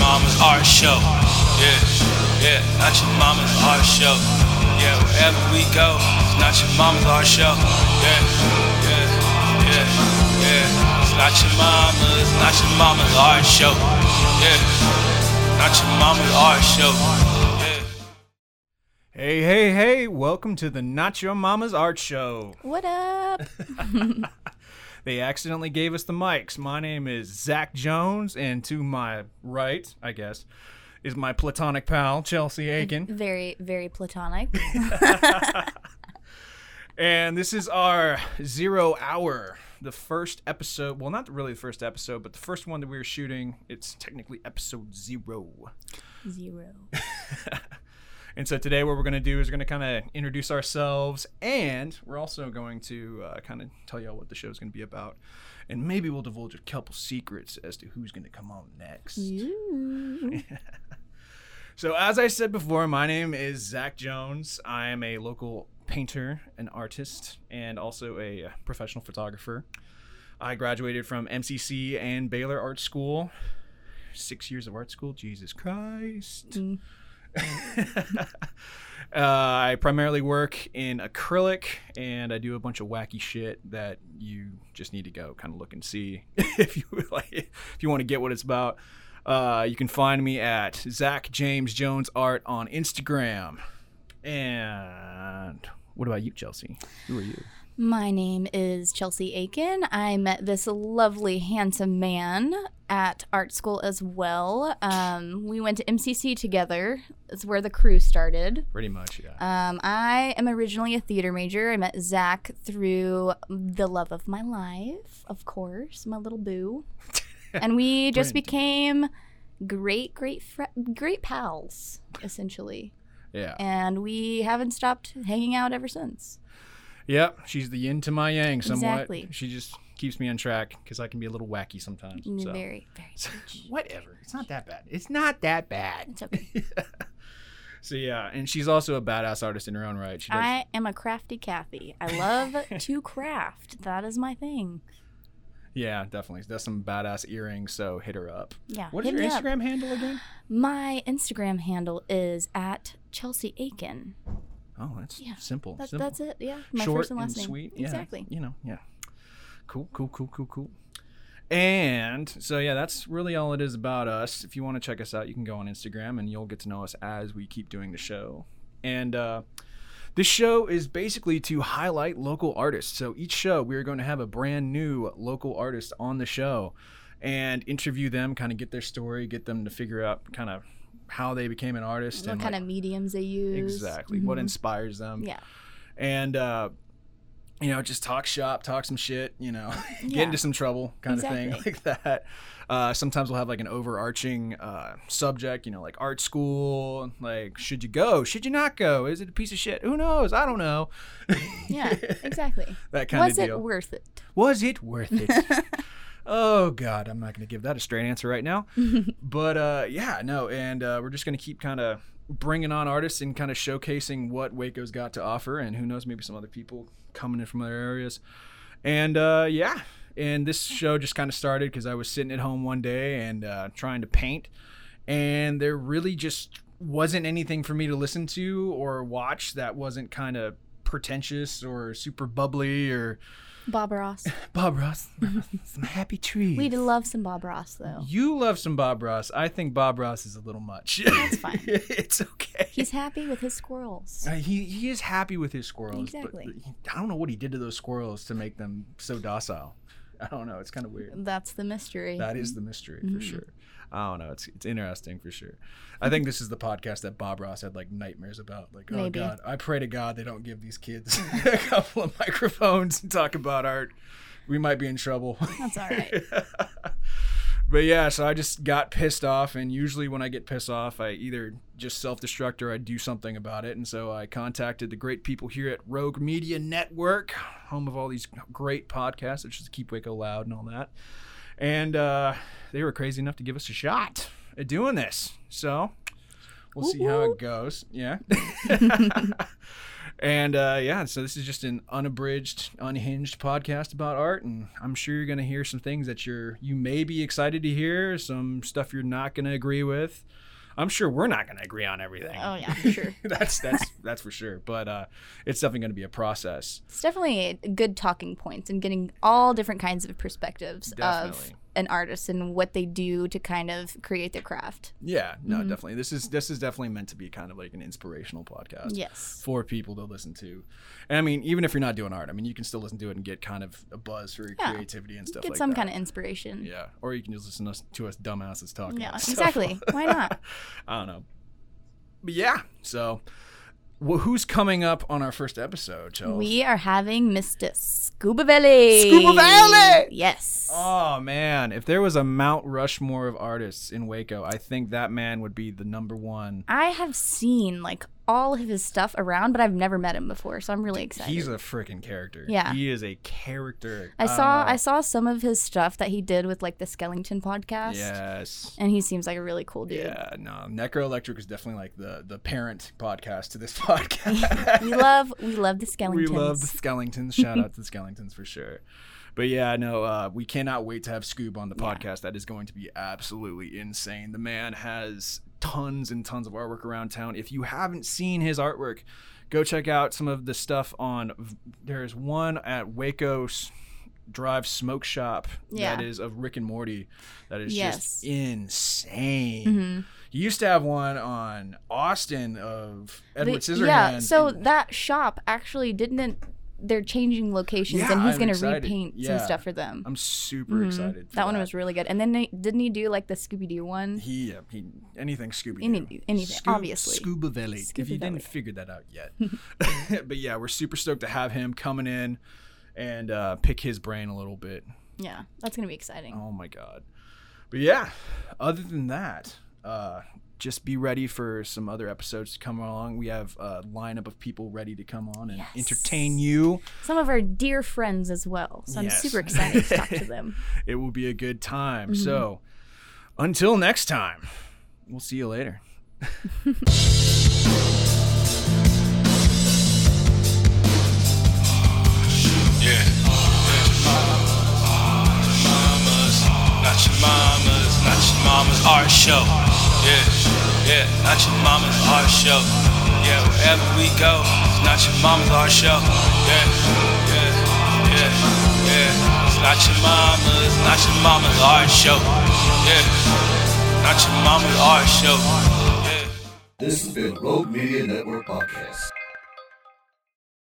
Mamas, not your mama's art show. Yeah, yeah, not your mama's art show. Yeah, wherever we go, it's not your mama's art show. Yeah, yeah, yeah, yeah. It's not your mama's, not your mama's art show. Yeah, not your mama's art show. Yeah. Hey, hey, hey, welcome to the Not Your Mama's Art Show. What up? They accidentally gave us the mics. My name is Zach Jones, and to my right, I guess, is my platonic pal, Chelsea Aiken. Very, very platonic. And this is our zero hour, the first episode. Well, not really the first episode, but the first one that we were shooting. It's technically episode zero. Zero. And so today, what we're going to do is we're going to kind of introduce ourselves, and we're also going to uh, kind of tell y'all what the show is going to be about. And maybe we'll divulge a couple secrets as to who's going to come on next. So, as I said before, my name is Zach Jones. I am a local painter, an artist, and also a uh, professional photographer. I graduated from MCC and Baylor Art School. Six years of art school, Jesus Christ. uh, I primarily work in acrylic, and I do a bunch of wacky shit that you just need to go kind of look and see if you like, if you want to get what it's about. Uh, you can find me at Zach James Jones Art on Instagram. And what about you, Chelsea? Who are you? My name is Chelsea Aiken. I met this lovely, handsome man at art school as well. Um, we went to MCC together. It's where the crew started. Pretty much, yeah. Um, I am originally a theater major. I met Zach through the love of my life, of course, my little boo. and we just became great, great, fr- great pals, essentially. yeah. And we haven't stopped hanging out ever since. Yep. She's the yin to my yang somewhat. Exactly. She just keeps me on track because I can be a little wacky sometimes. So. Very, very. Whatever. It's not that bad. It's not that bad. It's okay. So yeah, and she's also a badass artist in her own right. She does. I am a crafty Kathy. I love to craft. That is my thing. yeah, definitely. Does some badass earrings. So hit her up. Yeah. What is your me up. Instagram handle again? My Instagram handle is at Chelsea Aiken. Oh, that's Yeah, simple. That's, simple. that's it. Yeah. My Short first and last and name. sweet. Yeah, Exactly. You know, yeah. Cool, cool, cool, cool, cool. And so yeah, that's really all it is about us. If you want to check us out, you can go on Instagram and you'll get to know us as we keep doing the show. And uh, this show is basically to highlight local artists. So each show we are going to have a brand new local artist on the show and interview them, kind of get their story, get them to figure out kind of how they became an artist and What and kind like, of mediums they use. exactly what inspires them Yeah. and uh you know just talk shop talk some shit you know get Yeah. into some trouble kind of thing like that uh sometimes we'll have like an overarching uh subject you know like art school like should you go should you not go is it a piece of shit who knows i don't know Yeah. Exactly. that kind of thing. Was it worth it? was it worth it oh god i'm not gonna give that a straight answer right now. But uh yeah no and uh, we're just gonna keep kind of bringing on artists and kind of showcasing what waco's got to offer and who knows maybe some other people coming in from other areas. And uh yeah and this show just kind of started because i was sitting at home one day and uh, trying to paint and there really just wasn't anything for me to listen to or watch that wasn't kind of pretentious or super bubbly or Bob Ross. Bob Ross. some happy trees. We'd love some Bob Ross though. You love some Bob Ross. I think Bob Ross is a little much. That's fine. it's okay. He's happy with his squirrels. Uh, he he is happy with his squirrels, Exactly. he, I don't know what he did to those squirrels to make them so docile. I don't know. It's kind of weird. That's the mystery. That is the mystery Mm-hmm. for sure. I don't know. It's it's interesting for sure. I think this is the podcast that Bob Ross had like nightmares about. Like, oh Maybe. God, I pray to God they don't give these kids a couple of microphones and talk about art. We might be in trouble. That's all right. But yeah, so I just got pissed off, and usually when I get pissed off, I either just self destruct or I do something about it. And so I contacted the great people here at Rogue Media Network, home of all these great podcasts, which is Keep Waco Loud and all that. And uh, they were crazy enough to give us a shot at doing this. So we'll see how it goes. Yeah. And uh, yeah, so this is just an unabridged, unhinged podcast about art, and I'm sure you're gonna hear some things that you're you may be excited to hear, some stuff you're not gonna agree with. I'm sure we're not gonna agree on everything. Oh yeah, for sure. that's that's that's for sure. But uh, it's definitely gonna be a process. It's definitely good talking points and getting all different kinds of perspectives of Definitely. An artist and what they do to kind of create their craft. Yeah, no, mm-hmm. definitely. This is this is definitely meant to be kind of like an inspirational podcast. Yes. For people to listen to, and I mean, even if you're not doing art, I mean, you can still listen to it and get kind of a buzz for Yeah. creativity and stuff Get like some that. kind of inspiration. Yeah, or you can just listen to us, to us dumbasses talking. Yeah, about stuff. exactly. Why not? I don't know. But yeah, so well, who's coming up on our first episode, Chels? We are having Mr. Scuba Valley. Scuba Valley! Yes. Oh man, if there was a Mount Rushmore of artists in Waco, I think that man would be the number one. I have seen like all of his stuff around, but I've never met him before, so I'm really excited. He's a freaking character. Yeah. he is a character. I saw. I saw some of his stuff that he did with like the Skellington podcast. Yes. And he seems like a really cool dude. Yeah, no, Necro Electric is definitely like the the parent podcast to this podcast. we love we love the Skellingtons. We love the Skellingtons. Shout out to the Skellingtons for sure. But yeah, no, uh, we cannot wait to have Scoob on the podcast. That is going to be absolutely insane. The man has tons and tons of artwork around town. If you haven't seen his artwork, go check out some of the stuff on. There's one at Waco's Drive Smoke Shop Yeah. that is of Rick and Morty. That is Yes. just insane. Mm-hmm. He used to have one on Austin of Edward The- Scissorhands. yeah, so and- that shop actually didn't they're changing locations Yeah, and he's gonna repaint Yeah. some stuff for them. I'm super excited. For that one was really good. And then they, didn't he do like the Scooby Doo one? He, yeah, he anything Scooby. Doo. Any- anything, obviously. Scuba Valley. if you didn't figure that out yet, but yeah, we're super stoked to have him coming in and uh, pick his brain a little bit. Yeah, that's gonna be exciting. Oh my god. But yeah, other than that, uh, just be ready for some other episodes to come along. We have a lineup of people ready to come on and entertain you. Some of our dear friends as well. So Yes. I'm super excited to talk to them. It will be a good time. Mm-hmm. So until next time, we'll see you later. Yeah. Not your mamas, not your mama's art show. Yeah, not your mama's art show. Yeah, wherever we go, it's not your mama's art show. Yeah, yeah, yeah, yeah. It's not your mama's, not your mama's art show. Yeah, not your mama's art show. Yeah. This has been Rogue Media Network podcast.